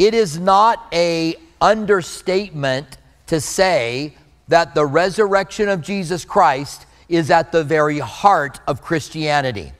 It is not a understatement to say that the resurrection of Jesus Christ is at the very heart of Christianity.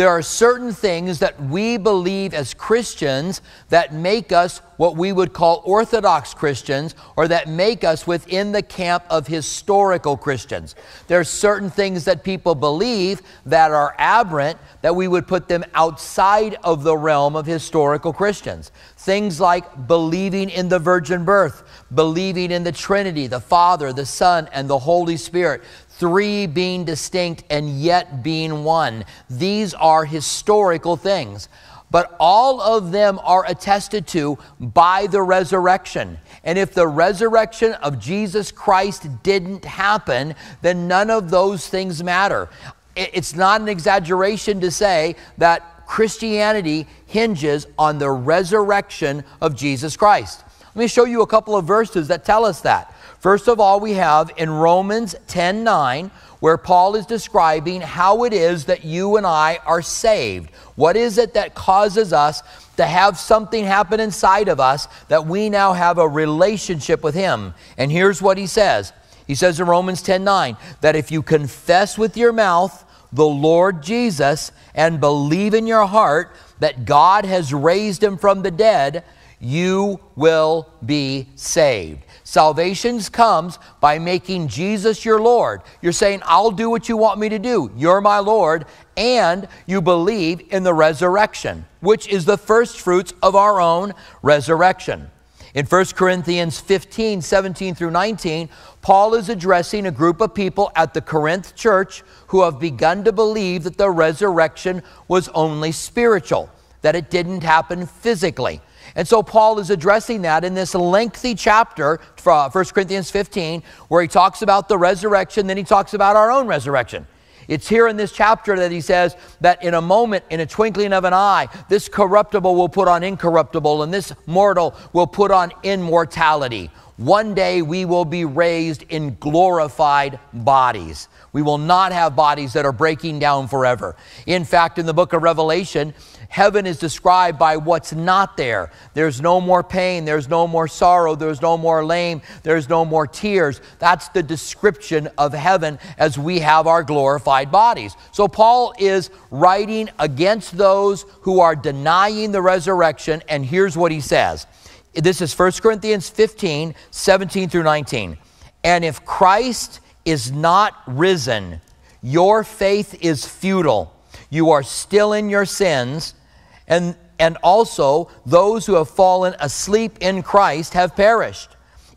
There are certain things that we believe as Christians that make us what we would call Orthodox Christians or that make us within the camp of historical Christians. There are certain things that people believe that are aberrant that we would put them outside of the realm of historical Christians. Things like believing in the virgin birth, believing in the Trinity, the Father, the Son, and the Holy Spirit three being distinct and yet being one. These are historical things. But all of them are attested to by the resurrection. And if the resurrection of Jesus Christ didn't happen, then none of those things matter. It's not an exaggeration to say that Christianity hinges on the resurrection of Jesus Christ. Let me show you a couple of verses that tell us that. First of all, we have in Romans 10 9, where Paul is describing how it is that you and I are saved. What is it that causes us to have something happen inside of us that we now have a relationship with Him? And here's what he says He says in Romans 10 9, that if you confess with your mouth the Lord Jesus and believe in your heart that God has raised him from the dead, you will be saved. Salvation comes by making Jesus your Lord. You're saying, I'll do what you want me to do. You're my Lord. And you believe in the resurrection, which is the first fruits of our own resurrection. In 1 Corinthians 15, 17 through 19, Paul is addressing a group of people at the Corinth church who have begun to believe that the resurrection was only spiritual, that it didn't happen physically. And so Paul is addressing that in this lengthy chapter, 1 Corinthians 15, where he talks about the resurrection, then he talks about our own resurrection. It's here in this chapter that he says that in a moment, in a twinkling of an eye, this corruptible will put on incorruptible, and this mortal will put on immortality. One day we will be raised in glorified bodies. We will not have bodies that are breaking down forever. In fact, in the book of Revelation, Heaven is described by what's not there. There's no more pain, there's no more sorrow, there's no more lame, there's no more tears. That's the description of heaven as we have our glorified bodies. So Paul is writing against those who are denying the resurrection, and here's what he says. This is 1 Corinthians 15, 17 through 19. And if Christ is not risen, your faith is futile. You are still in your sins and, and also those who have fallen asleep in Christ have perished.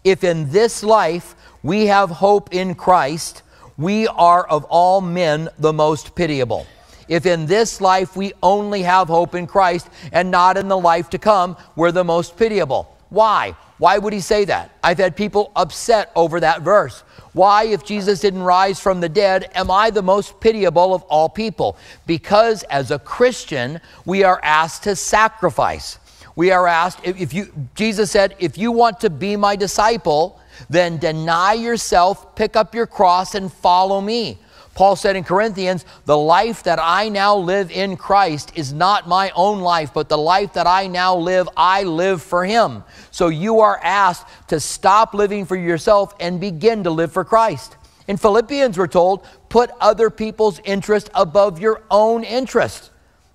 If in this life we have hope in Christ, we are of all men the most pitiable. If in this life we only have hope in Christ and not in the life to come, we're the most pitiable. Why? Why would he say that? I've had people upset over that verse. Why, if Jesus didn't rise from the dead, am I the most pitiable of all people? Because as a Christian, we are asked to sacrifice. We are asked, if you, Jesus said, if you want to be my disciple, then deny yourself, pick up your cross, and follow me. Paul said in Corinthians, The life that I now live in Christ is not my own life, but the life that I now live, I live for Him. So you are asked to stop living for yourself and begin to live for Christ. In Philippians, we're told, put other people's interest above your own interest.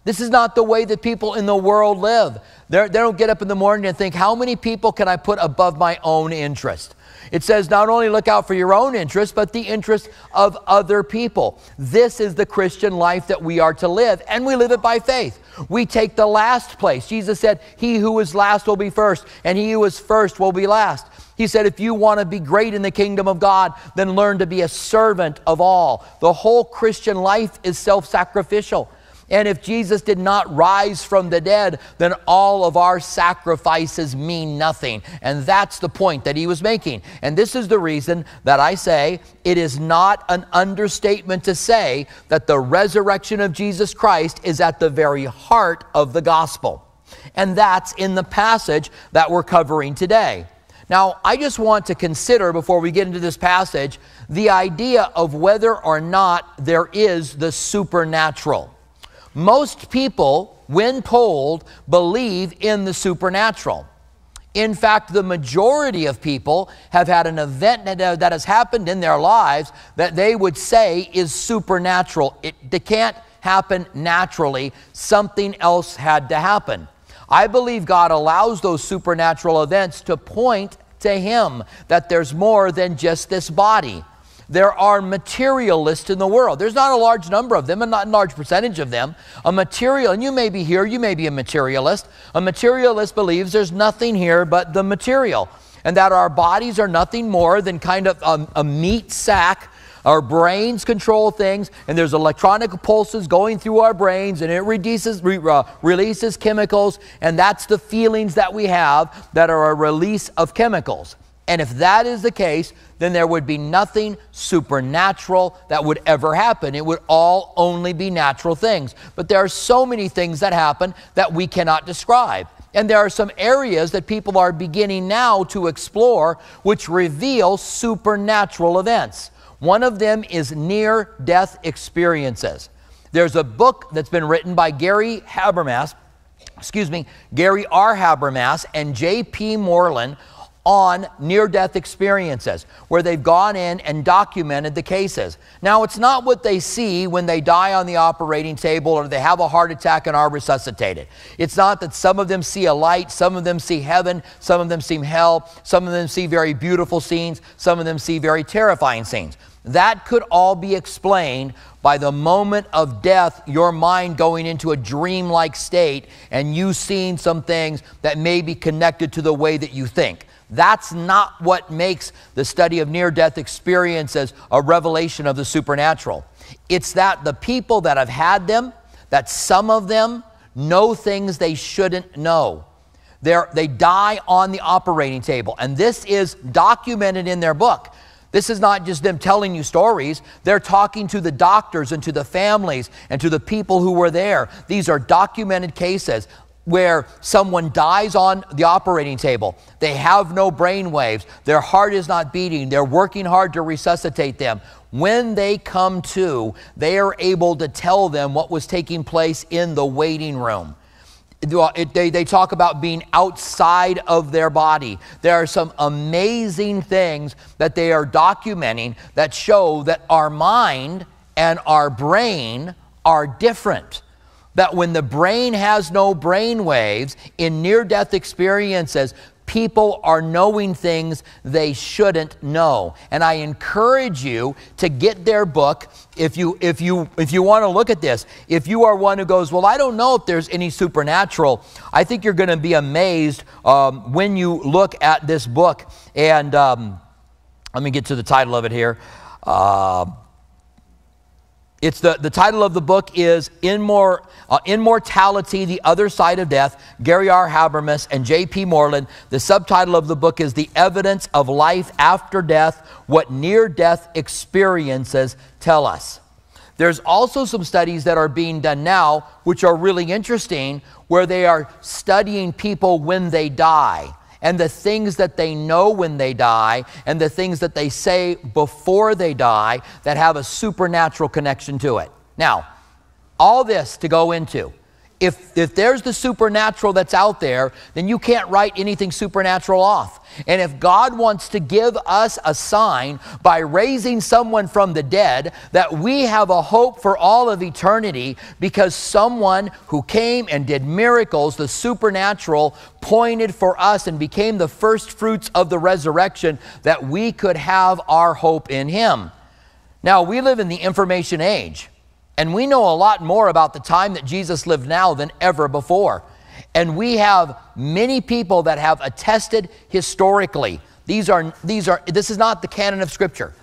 This is not the way that people in the world live. They're, they do not get up in the morning and think, how many people can I put above my own interest? It says not only look out for your own interest, but the interest of other people. This is the Christian life that we are to live, and we live it by faith. We take the last place. Jesus said, He who is last will be first, and he who is first will be last. He said, if you want to be great in the kingdom of God, then learn to be a servant of all. The whole Christian life is self sacrificial. And if Jesus did not rise from the dead, then all of our sacrifices mean nothing. And that's the point that he was making. And this is the reason that I say it is not an understatement to say that the resurrection of Jesus Christ is at the very heart of the gospel. And that's in the passage that we're covering today. Now, I just want to consider before we get into this passage the idea of whether or not there is the supernatural. Most people, when polled, believe in the supernatural. In fact, the majority of people have had an event that uh, has happened in their lives that they would say is supernatural. It, it can't happen naturally, something else had to happen. I believe God allows those supernatural events to point to Him, that there's more than just this body. There are materialists in the world. There's not a large number of them and not a large percentage of them. A material, and you may be here, you may be a materialist. A materialist believes there's nothing here but the material, and that our bodies are nothing more than kind of a, a meat sack our brains control things, and there's electronic pulses going through our brains, and it re, uh, releases chemicals, and that's the feelings that we have that are a release of chemicals. And if that is the case, then there would be nothing supernatural that would ever happen. It would all only be natural things. But there are so many things that happen that we cannot describe. And there are some areas that people are beginning now to explore which reveal supernatural events. One of them is near death experiences. There's a book that's been written by Gary Habermas, excuse me, Gary R. Habermas and J.P. Moreland on near death experiences where they've gone in and documented the cases. Now, it's not what they see when they die on the operating table or they have a heart attack and are resuscitated. It's not that some of them see a light, some of them see heaven, some of them see hell, some of them see very beautiful scenes, some of them see very terrifying scenes. That could all be explained by the moment of death, your mind going into a dreamlike state and you seeing some things that may be connected to the way that you think. That's not what makes the study of near death experiences a revelation of the supernatural. It's that the people that have had them, that some of them know things they shouldn't know. They're, they die on the operating table. And this is documented in their book. This is not just them telling you stories. They're talking to the doctors and to the families and to the people who were there. These are documented cases where someone dies on the operating table. They have no brain waves. Their heart is not beating. They're working hard to resuscitate them. When they come to, they are able to tell them what was taking place in the waiting room. They talk about being outside of their body. There are some amazing things that they are documenting that show that our mind and our brain are different. That when the brain has no brain waves in near death experiences, people are knowing things they shouldn't know. And I encourage you to get their book if you if you if you want to look at this. If you are one who goes, well, I don't know if there's any supernatural. I think you're going to be amazed um, when you look at this book. And um, let me get to the title of it here. Uh, it's the, the title of the book is Immor, uh, Immortality, The Other Side of Death, Gary R. Habermas and J.P. Moreland. The subtitle of the book is The Evidence of Life After Death, What Near Death Experiences Tell Us. There's also some studies that are being done now, which are really interesting, where they are studying people when they die and the things that they know when they die and the things that they say before they die that have a supernatural connection to it. Now, all this to go into if, if there's the supernatural that's out there, then you can't write anything supernatural off. And if God wants to give us a sign by raising someone from the dead that we have a hope for all of eternity because someone who came and did miracles, the supernatural, pointed for us and became the first fruits of the resurrection, that we could have our hope in Him. Now, we live in the information age. And we know a lot more about the time that Jesus lived now than ever before. And we have many people that have attested historically. These are, these are, this is not the canon of Scripture.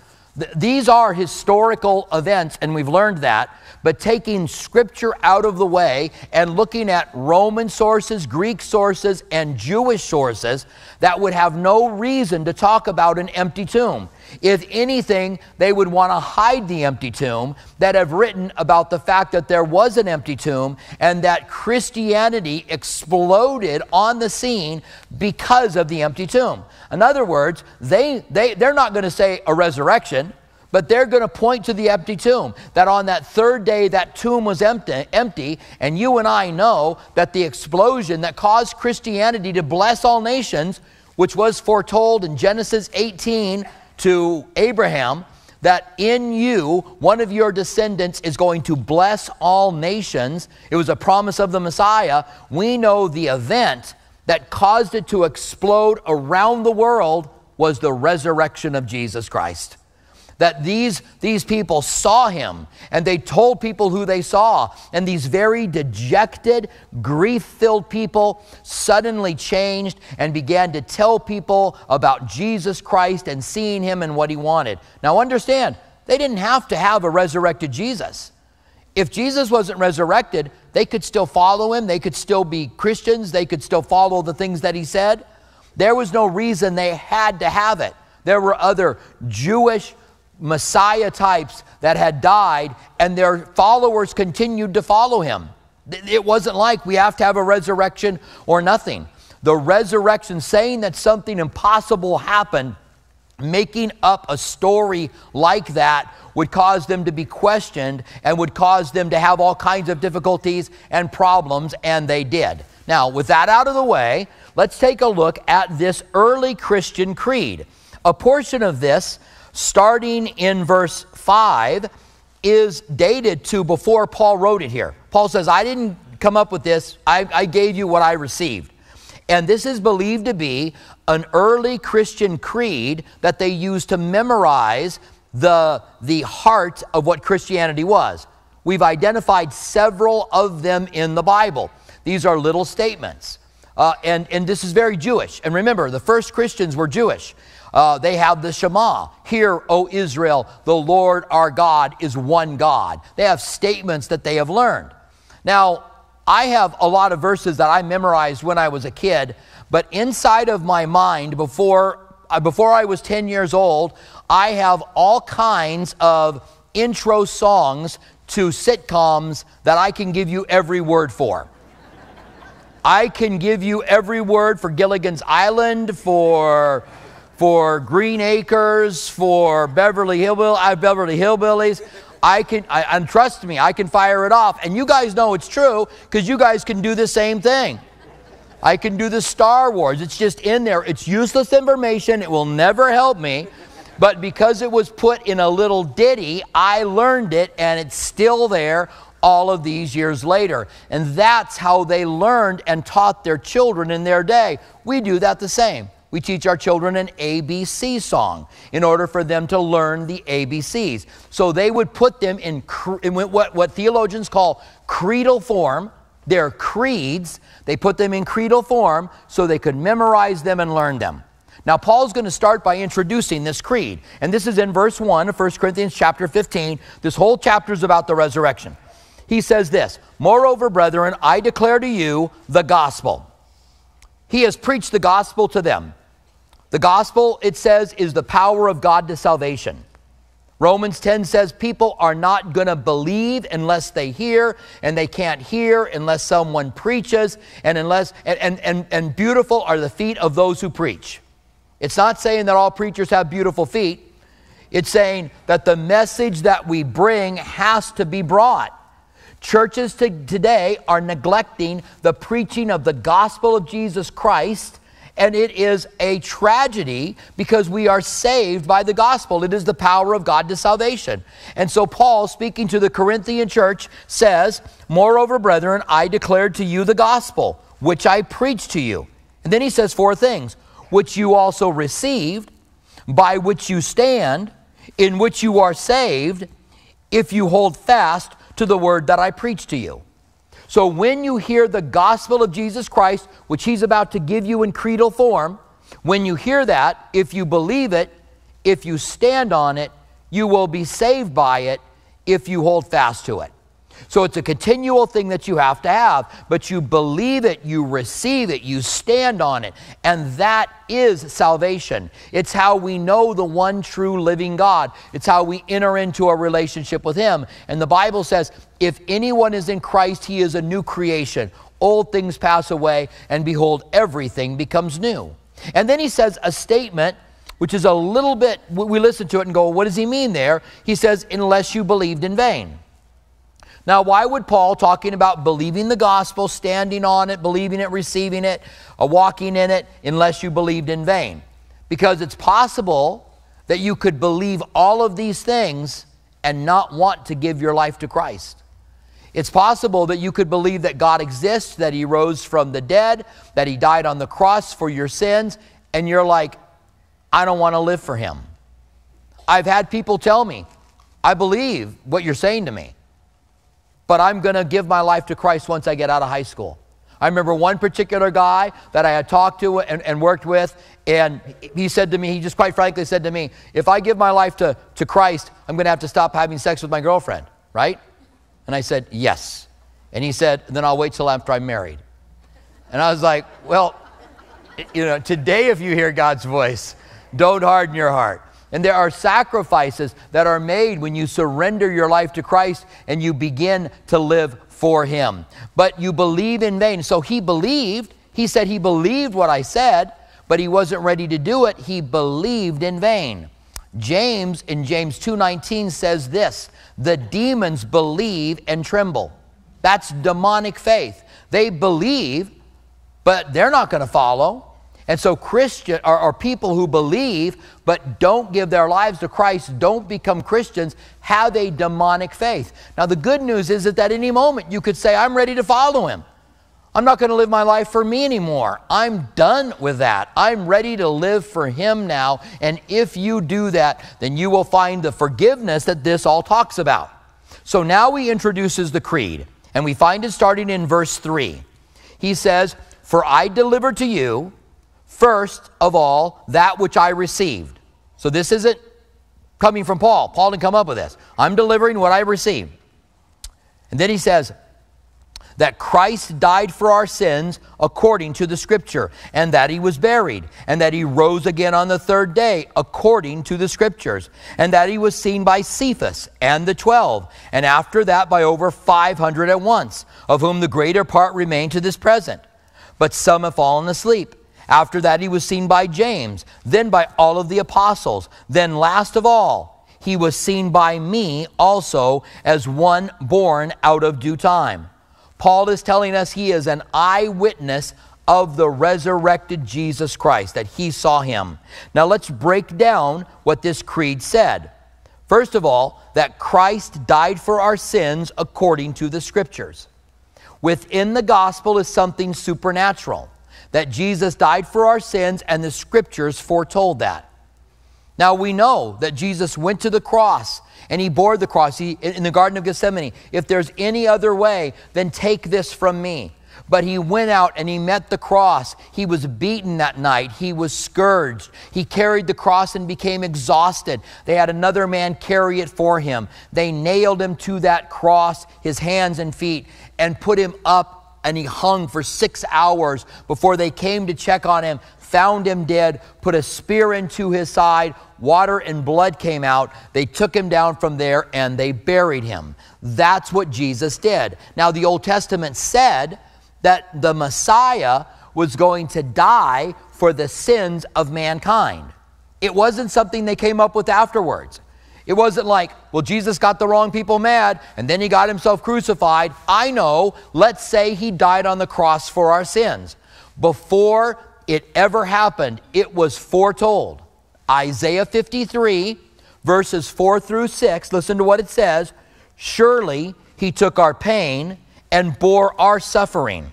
These are historical events, and we've learned that. But taking Scripture out of the way and looking at Roman sources, Greek sources, and Jewish sources that would have no reason to talk about an empty tomb. If anything, they would want to hide the empty tomb, that have written about the fact that there was an empty tomb and that Christianity exploded on the scene because of the empty tomb. In other words, they, they, they're not going to say a resurrection, but they're going to point to the empty tomb. That on that third day, that tomb was empty, empty. And you and I know that the explosion that caused Christianity to bless all nations, which was foretold in Genesis 18 to Abraham, that in you, one of your descendants is going to bless all nations. It was a promise of the Messiah. We know the event that caused it to explode around the world was the resurrection of Jesus Christ that these, these people saw him and they told people who they saw. And these very dejected, grief filled people suddenly changed and began to tell people about Jesus Christ and seeing him and what he wanted. Now, understand, they didn't have to have a resurrected Jesus. If Jesus wasn't resurrected, they could still follow him, they could still be Christians, they could still follow the things that he said. There was no reason they had to have it. There were other Jewish Messiah types that had died, and their followers continued to follow him. It wasn't like we have to have a resurrection or nothing. The resurrection, saying that something impossible happened, making up a story like that, would cause them to be questioned and would cause them to have all kinds of difficulties and problems, and they did. Now, with that out of the way, let's take a look at this early Christian creed. A portion of this starting in verse 5, is dated to before Paul wrote it here. Paul says, I didn't come up with this, I, I gave you what I received. And this is believed to be an early Christian creed that they used to memorize the, the heart of what Christianity was. We've identified several of them in the Bible. These are little statements. Uh, and, and this is very Jewish. And remember, the first Christians were Jewish. Uh, they have the Shema. Hear, O Israel, the Lord our God is one God. They have statements that they have learned. Now, I have a lot of verses that I memorized when I was a kid, but inside of my mind, before, uh, before I was 10 years old, I have all kinds of intro songs to sitcoms that I can give you every word for. I can give you every word for Gilligan's Island, for for Green Acres, for Beverly Hillbill, uh, Beverly Hillbillies. I can, I, and trust me, I can fire it off. And you guys know it's true because you guys can do the same thing. I can do the Star Wars. It's just in there. It's useless information. It will never help me. But because it was put in a little ditty, I learned it and it's still there all of these years later. And that's how they learned and taught their children in their day. We do that the same. We teach our children an ABC song in order for them to learn the ABCs. So they would put them in, in what, what theologians call creedal form. Their creeds, they put them in creedal form so they could memorize them and learn them. Now, Paul's going to start by introducing this creed. And this is in verse 1 of 1 Corinthians chapter 15. This whole chapter is about the resurrection. He says this Moreover, brethren, I declare to you the gospel. He has preached the gospel to them. The gospel, it says, is the power of God to salvation. Romans 10 says people are not going to believe unless they hear, and they can't hear unless someone preaches, and unless and, and, and, and beautiful are the feet of those who preach. It's not saying that all preachers have beautiful feet. It's saying that the message that we bring has to be brought. Churches to, today are neglecting the preaching of the gospel of Jesus Christ and it is a tragedy because we are saved by the gospel. It is the power of God to salvation. And so, Paul, speaking to the Corinthian church, says, Moreover, brethren, I declared to you the gospel, which I preached to you. And then he says four things which you also received, by which you stand, in which you are saved, if you hold fast to the word that I preached to you. So when you hear the gospel of Jesus Christ, which he's about to give you in creedal form, when you hear that, if you believe it, if you stand on it, you will be saved by it if you hold fast to it. So it's a continual thing that you have to have, but you believe it, you receive it, you stand on it, and that is salvation. It's how we know the one true living God. It's how we enter into a relationship with Him. And the Bible says, if anyone is in Christ, he is a new creation. Old things pass away, and behold, everything becomes new. And then he says a statement which is a little bit, we listen to it and go, what does he mean there? He says, unless you believed in vain. Now, why would Paul, talking about believing the gospel, standing on it, believing it, receiving it, uh, walking in it, unless you believed in vain? Because it's possible that you could believe all of these things and not want to give your life to Christ. It's possible that you could believe that God exists, that He rose from the dead, that He died on the cross for your sins, and you're like, I don't want to live for him. I've had people tell me, I believe what you're saying to me, but I'm going to give my life to Christ once I get out of high school. I remember one particular guy that I had talked to and, and, worked with, and he said to me, he just quite frankly said to me, if I give my life to, to Christ, I'm going to have to stop having sex with my girlfriend, right? And I said, yes. And he said, then I'll wait till after I'm married. And I was like, well, you know, today if you hear God's voice, don't harden your heart. And there are sacrifices that are made when you surrender your life to Christ and you begin to live for Him. But you believe in vain. So he believed. He said he believed what I said, but he wasn't ready to do it. He believed in vain. James in James 2:19 says this, "The demons believe and tremble." That's demonic faith. They believe, but they're not going to follow. And so, Christian or, people who believe but don't give their lives to Christ, don't become Christians, have a demonic faith. Now, the good news is that at any moment you could say, I'm ready to follow him. I'm not going to live my life for me anymore. I'm done with that. I'm ready to live for Him now. And if you do that, then you will find the forgiveness that this all talks about. So now he introduces the creed, and we find it starting in verse 3. He says, For I delivered to you first of all that which I received. So this isn't coming from Paul. Paul didn't come up with this. I'm delivering what I received. And then he says, that Christ died for our sins according to the Scripture, and that he was buried, and that he rose again on the third day according to the Scriptures, and that he was seen by Cephas and the twelve, and after that by over five hundred at once, of whom the greater part remain to this present. But some have fallen asleep. After that, he was seen by James, then by all of the apostles. Then, last of all, he was seen by me also as one born out of due time. Paul is telling us he is an eyewitness of the resurrected Jesus Christ, that he saw him. Now, let's break down what this creed said. First of all, that Christ died for our sins according to the scriptures. Within the gospel is something supernatural that Jesus died for our sins, and the scriptures foretold that. Now we know that Jesus went to the cross and he bore the cross he, in the Garden of Gethsemane. If there's any other way, then take this from me. But he went out and he met the cross. He was beaten that night. He was scourged. He carried the cross and became exhausted. They had another man carry it for him. They nailed him to that cross, his hands and feet, and put him up and he hung for six hours before they came to check on him, found him dead, put a spear into his side, water and blood came out. They took him down from there and they buried him. That's what Jesus did. Now, the Old Testament said that the Messiah was going to die for the sins of mankind. It wasn't something they came up with afterwards. It wasn't like, well, Jesus got the wrong people mad and then he got himself crucified. I know, let's say he died on the cross for our sins. Before it ever happened, it was foretold. Isaiah 53, verses 4 through 6, listen to what it says Surely he took our pain and bore our suffering.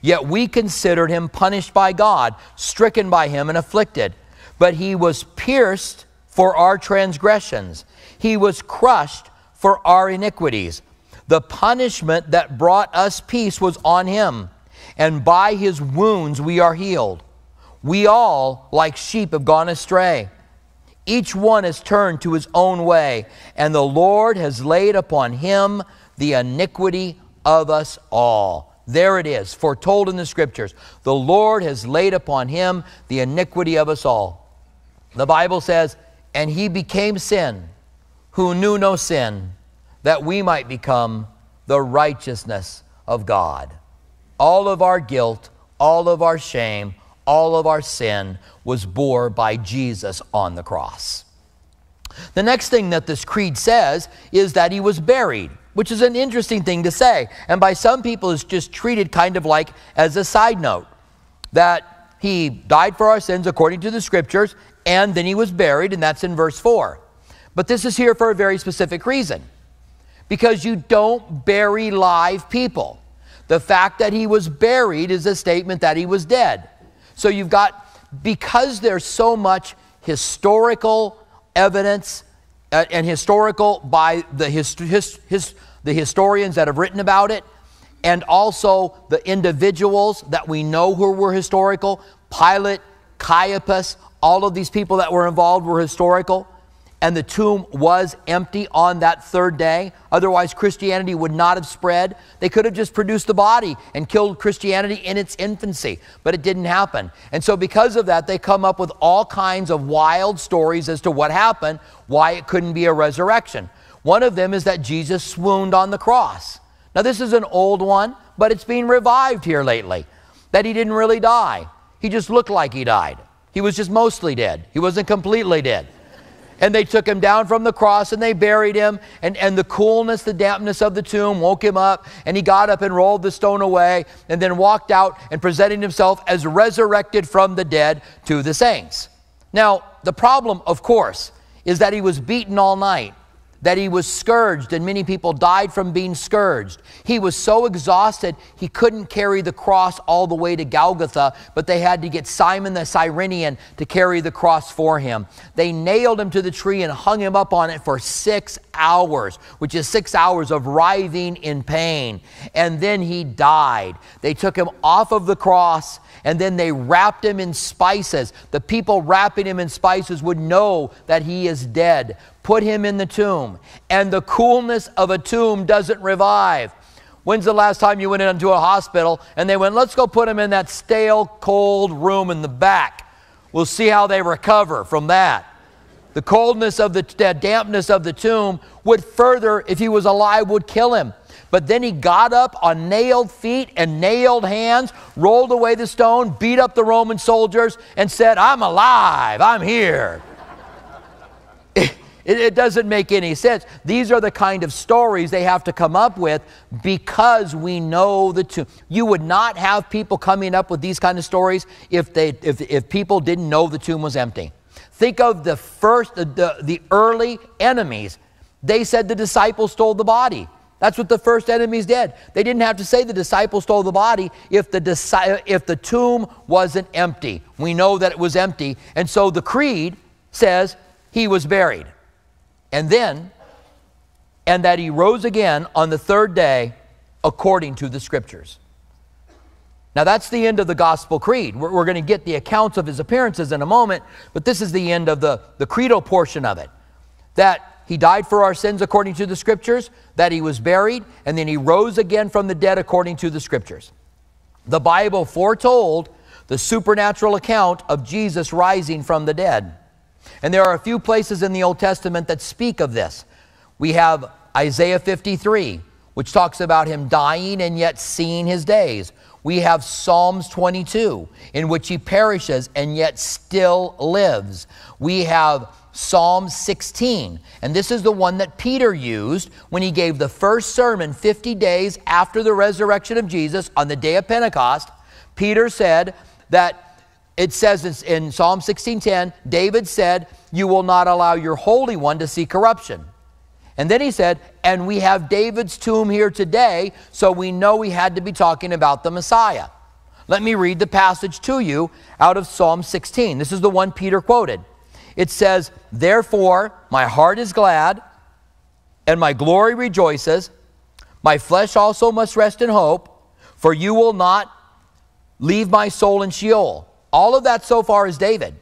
Yet we considered him punished by God, stricken by him, and afflicted. But he was pierced for our transgressions, he was crushed for our iniquities. The punishment that brought us peace was on him, and by his wounds we are healed. We all, like sheep, have gone astray. Each one has turned to his own way, and the Lord has laid upon him the iniquity of us all. There it is, foretold in the scriptures. The Lord has laid upon him the iniquity of us all. The Bible says, and he became sin, who knew no sin, that we might become the righteousness of God. All of our guilt, all of our shame, all of our sin was bore by Jesus on the cross. The next thing that this creed says is that he was buried, which is an interesting thing to say. And by some people, it's just treated kind of like as a side note that he died for our sins according to the scriptures, and then he was buried, and that's in verse 4. But this is here for a very specific reason because you don't bury live people. The fact that he was buried is a statement that he was dead. So you've got, because there's so much historical evidence uh, and historical by the, hist- his, his, the historians that have written about it, and also the individuals that we know who were historical Pilate, Caiaphas, all of these people that were involved were historical and the tomb was empty on that third day. Otherwise, Christianity would not have spread. They could have just produced the body and killed Christianity in its infancy, but it didn't happen. And so, because of that, they come up with all kinds of wild stories as to what happened, why it couldn't be a resurrection. One of them is that Jesus swooned on the cross. Now, this is an old one, but it's being revived here lately that he didn't really die. He just looked like he died. He was just mostly dead, he wasn't completely dead. And they took him down from the cross and they buried him. And, and the coolness the dampness of the tomb woke him up. And he got up and rolled the stone away and then walked out and presented himself as resurrected from the dead to the saints. Now the problem of course is that he was beaten all night that he was scourged, and many people died from being scourged. He was so exhausted, he couldn't carry the cross all the way to Golgotha, but they had to get Simon the Cyrenian to carry the cross for him. They nailed him to the tree and hung him up on it for six hours, which is six hours of writhing in pain. And then he died. They took him off of the cross and then they wrapped him in spices. The people wrapping him in spices would know that he is dead put him in the tomb. And the coolness of a tomb doesn't revive. When's the last time you went into a hospital and they went, let's go put him in that stale, cold room in the back? We'll see how they recover from that. The coldness of the, dampness of the tomb would further, if he was alive, would kill him. But then he got up on nailed feet and nailed hands, rolled away the stone, beat up the Roman soldiers, and said, I'm alive, I'm here. It, it doesn't make any sense. These are the kind of stories they have to come up with because we know the tomb. You would not have people coming up with these kind of stories if, they, if, if people didn't know the tomb was empty. Think of the first, the, the, early enemies. They said the disciples stole the body. That's what the first enemies did. They didn't have to say the disciples stole the body if the, if the tomb wasn't empty. We know that it was empty. And so the creed says he was buried. And then, and that he rose again on the third day according to the scriptures. Now, that's the end of the Gospel Creed. We're, we're going to get the accounts of his appearances in a moment, but this is the end of the, the credo portion of it. That he died for our sins according to the scriptures, that he was buried, and then he rose again from the dead according to the scriptures. The Bible foretold the supernatural account of Jesus rising from the dead. And there are a few places in the Old Testament that speak of this. We have Isaiah 53, which talks about him dying and yet seeing his days. We have Psalms 22, in which he perishes and yet still lives. We have Psalm 16, and this is the one that Peter used when he gave the first sermon 50 days after the resurrection of Jesus on the day of Pentecost. Peter said that it says in Psalm 16:10, David said, "You will not allow your holy one to see corruption." And then he said, "And we have David's tomb here today, so we know we had to be talking about the Messiah." Let me read the passage to you out of Psalm 16. This is the one Peter quoted. It says, "Therefore my heart is glad, and my glory rejoices. My flesh also must rest in hope, for you will not leave my soul in Sheol." All of that so far is David.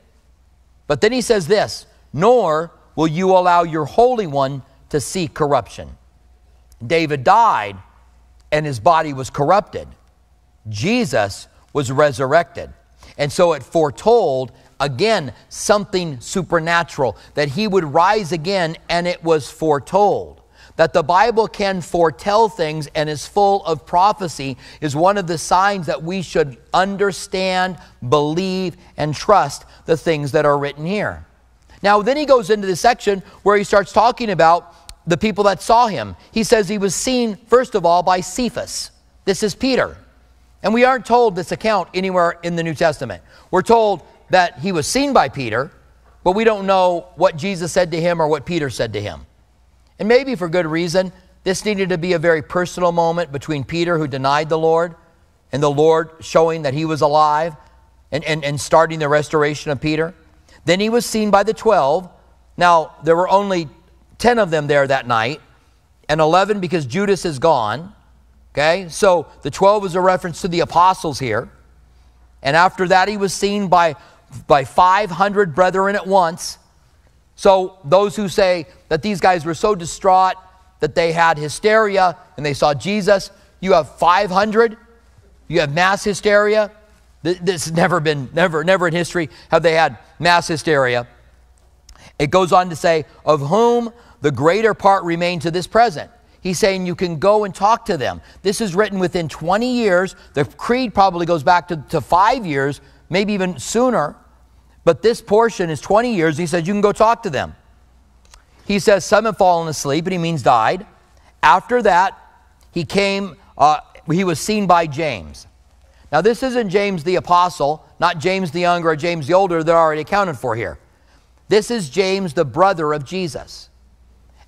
But then he says this Nor will you allow your Holy One to see corruption. David died and his body was corrupted. Jesus was resurrected. And so it foretold again something supernatural that he would rise again, and it was foretold. That the Bible can foretell things and is full of prophecy is one of the signs that we should understand, believe, and trust the things that are written here. Now, then he goes into the section where he starts talking about the people that saw him. He says he was seen, first of all, by Cephas. This is Peter. And we aren't told this account anywhere in the New Testament. We're told that he was seen by Peter, but we don't know what Jesus said to him or what Peter said to him. And maybe for good reason, this needed to be a very personal moment between Peter, who denied the Lord, and the Lord showing that he was alive and, and, and starting the restoration of Peter. Then he was seen by the 12. Now, there were only 10 of them there that night, and 11 because Judas is gone. Okay, so the 12 is a reference to the apostles here. And after that, he was seen by, by 500 brethren at once. So those who say that these guys were so distraught that they had hysteria and they saw Jesus, you have 500, you have mass hysteria. This has never been, never, never in history have they had mass hysteria. It goes on to say, of whom the greater part remain to this present. He's saying you can go and talk to them. This is written within 20 years. The creed probably goes back to, to five years, maybe even sooner. But this portion is 20 years. He says you can go talk to them. He says some have fallen asleep, and he means died. After that, he came, uh, he was seen by James. Now, this isn't James the apostle, not James the younger or James the older, they're already accounted for here. This is James, the brother of Jesus.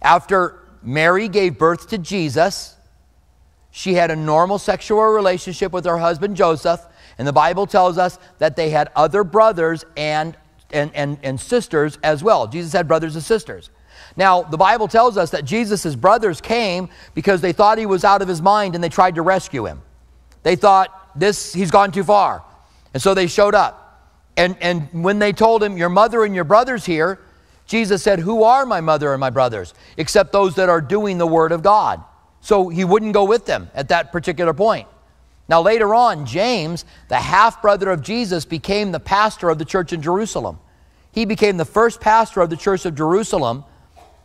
After Mary gave birth to Jesus. She had a normal sexual relationship with her husband Joseph, and the Bible tells us that they had other brothers and, and, and, and sisters as well. Jesus had brothers and sisters. Now, the Bible tells us that Jesus' brothers came because they thought he was out of his mind and they tried to rescue him. They thought, this, he's gone too far. And so they showed up. And, and when they told him, Your mother and your brothers here, Jesus said, Who are my mother and my brothers? Except those that are doing the word of God. So he wouldn't go with them at that particular point. Now, later on, James, the half brother of Jesus, became the pastor of the church in Jerusalem. He became the first pastor of the church of Jerusalem,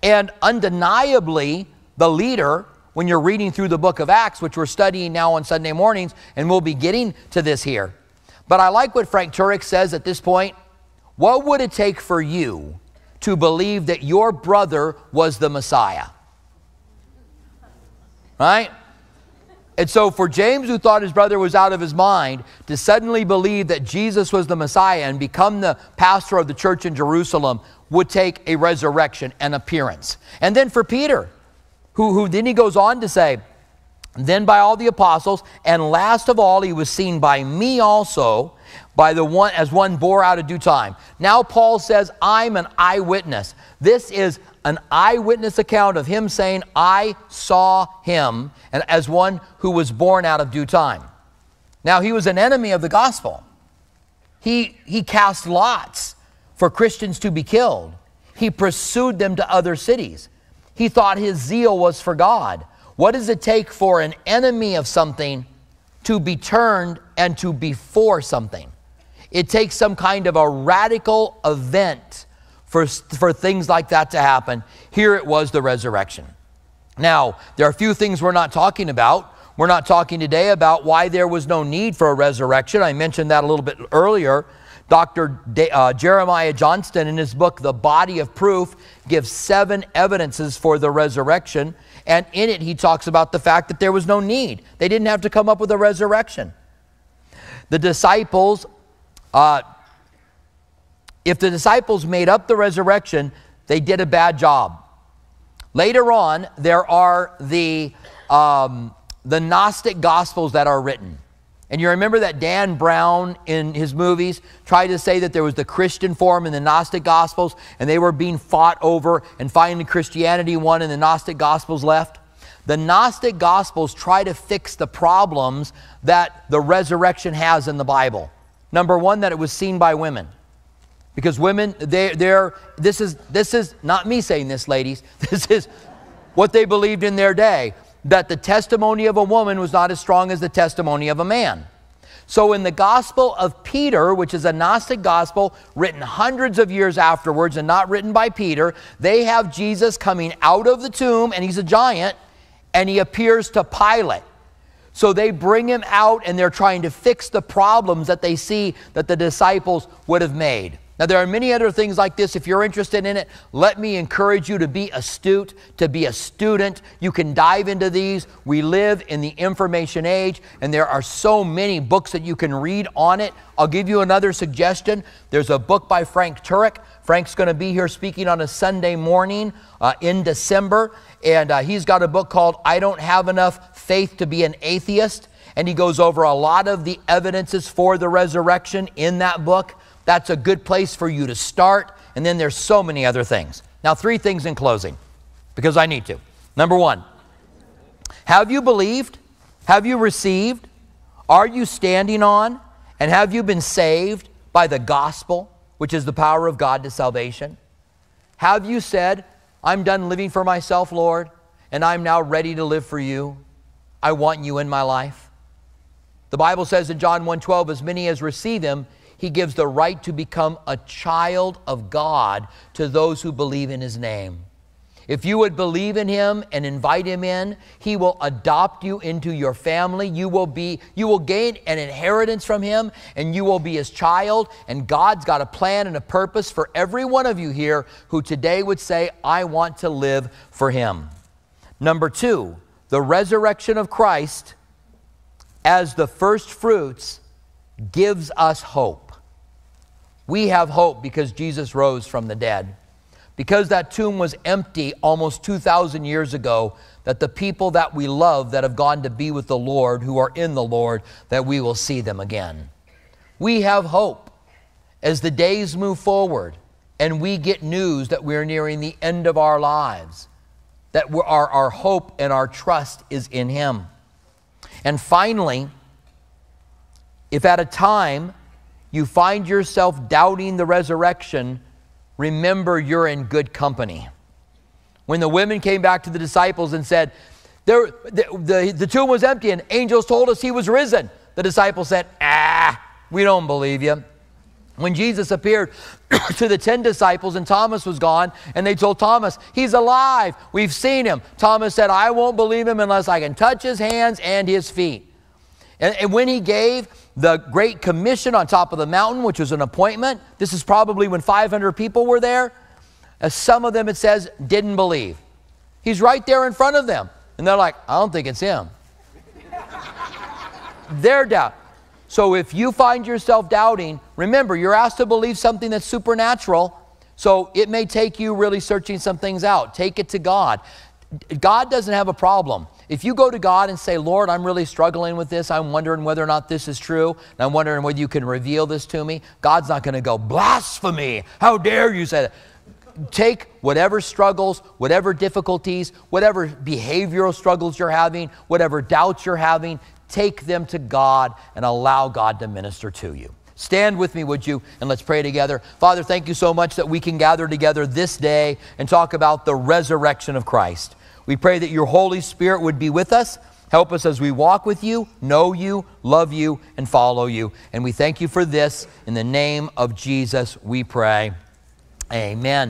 and undeniably the leader when you're reading through the book of Acts, which we're studying now on Sunday mornings, and we'll be getting to this here. But I like what Frank Turek says at this point. What would it take for you to believe that your brother was the Messiah. Right? And so, for James, who thought his brother was out of his mind, to suddenly believe that Jesus was the Messiah and become the pastor of the church in Jerusalem would take a resurrection, an appearance. And then for Peter, who, who then he goes on to say, then by all the apostles, and last of all, he was seen by me also, by the one as one bore out of due time. Now Paul says, I'm an eyewitness. This is an eyewitness account of him saying, I saw him, and as one who was born out of due time. Now he was an enemy of the gospel. He, he cast lots for Christians to be killed. He pursued them to other cities. He thought his zeal was for God. What does it take for an enemy of something to be turned and to be for something? It takes some kind of a radical event for, for things like that to happen. Here it was the resurrection. Now, there are a few things we're not talking about. We're not talking today about why there was no need for a resurrection. I mentioned that a little bit earlier. Dr. De, uh, Jeremiah Johnston, in his book, The Body of Proof, gives seven evidences for the resurrection. And in it, he talks about the fact that there was no need. They didn't have to come up with a resurrection. The disciples uh, if the disciples made up the resurrection, they did a bad job. Later on, there are the, um, the Gnostic Gospels that are written. And you remember that Dan Brown in his movies tried to say that there was the Christian form in the Gnostic Gospels and they were being fought over, and finally Christianity won and the Gnostic Gospels left? The Gnostic Gospels try to fix the problems that the resurrection has in the Bible. Number one, that it was seen by women. Because women, they, they're, this is, this is not me saying this, ladies. This is what they believed in their day that the testimony of a woman was not as strong as the testimony of a man. So, in the Gospel of Peter, which is a Gnostic gospel written hundreds of years afterwards and not written by Peter, they have Jesus coming out of the tomb, and he's a giant, and he appears to Pilate. So they bring him out and they're trying to fix the problems that they see that the disciples would have made. Now, there are many other things like this. If you're interested in it, let me encourage you to be astute, to be a student. You can dive into these. We live in the information age, and there are so many books that you can read on it. I'll give you another suggestion. There's a book by Frank Turek. Frank's going to be here speaking on a Sunday morning uh, in December, and uh, he's got a book called I Don't Have Enough Faith to Be an Atheist. And he goes over a lot of the evidences for the resurrection in that book. That's a good place for you to start. And then there's so many other things. Now, three things in closing, because I need to. Number one, have you believed? Have you received? Are you standing on? And have you been saved by the gospel, which is the power of God to salvation? Have you said, I'm done living for myself, Lord, and I'm now ready to live for you? I want you in my life. The Bible says in John 1:12, as many as receive him, he gives the right to become a child of God to those who believe in his name. If you would believe in him and invite him in, he will adopt you into your family. You will be you will gain an inheritance from him and you will be his child and God's got a plan and a purpose for every one of you here who today would say I want to live for him. Number 2, the resurrection of Christ as the first fruits gives us hope. We have hope because Jesus rose from the dead. Because that tomb was empty almost 2,000 years ago, that the people that we love that have gone to be with the Lord, who are in the Lord, that we will see them again. We have hope as the days move forward and we get news that we're nearing the end of our lives, that our, our hope and our trust is in Him. And finally, if at a time you find yourself doubting the resurrection, remember you're in good company. When the women came back to the disciples and said, there, the, the, the tomb was empty and angels told us he was risen, the disciples said, Ah, we don't believe you. When Jesus appeared to the 10 disciples and Thomas was gone, and they told Thomas, He's alive. We've seen him. Thomas said, I won't believe him unless I can touch his hands and his feet. And, and when he gave the Great Commission on top of the mountain, which was an appointment. This is probably when 500 people were there. As some of them, it says, didn't believe. He's right there in front of them. And they're like, I don't think it's him. Their doubt. So if you find yourself doubting, remember, you're asked to believe something that's supernatural. So it may take you really searching some things out. Take it to God. God doesn't have a problem. If you go to God and say, Lord, I'm really struggling with this, I'm wondering whether or not this is true, and I'm wondering whether you can reveal this to me, God's not going to go, blasphemy, how dare you say that. Take whatever struggles, whatever difficulties, whatever behavioral struggles you're having, whatever doubts you're having, take them to God and allow God to minister to you. Stand with me, would you? And let's pray together. Father, thank you so much that we can gather together this day and talk about the resurrection of Christ. We pray that your Holy Spirit would be with us. Help us as we walk with you, know you, love you, and follow you. And we thank you for this. In the name of Jesus, we pray. Amen.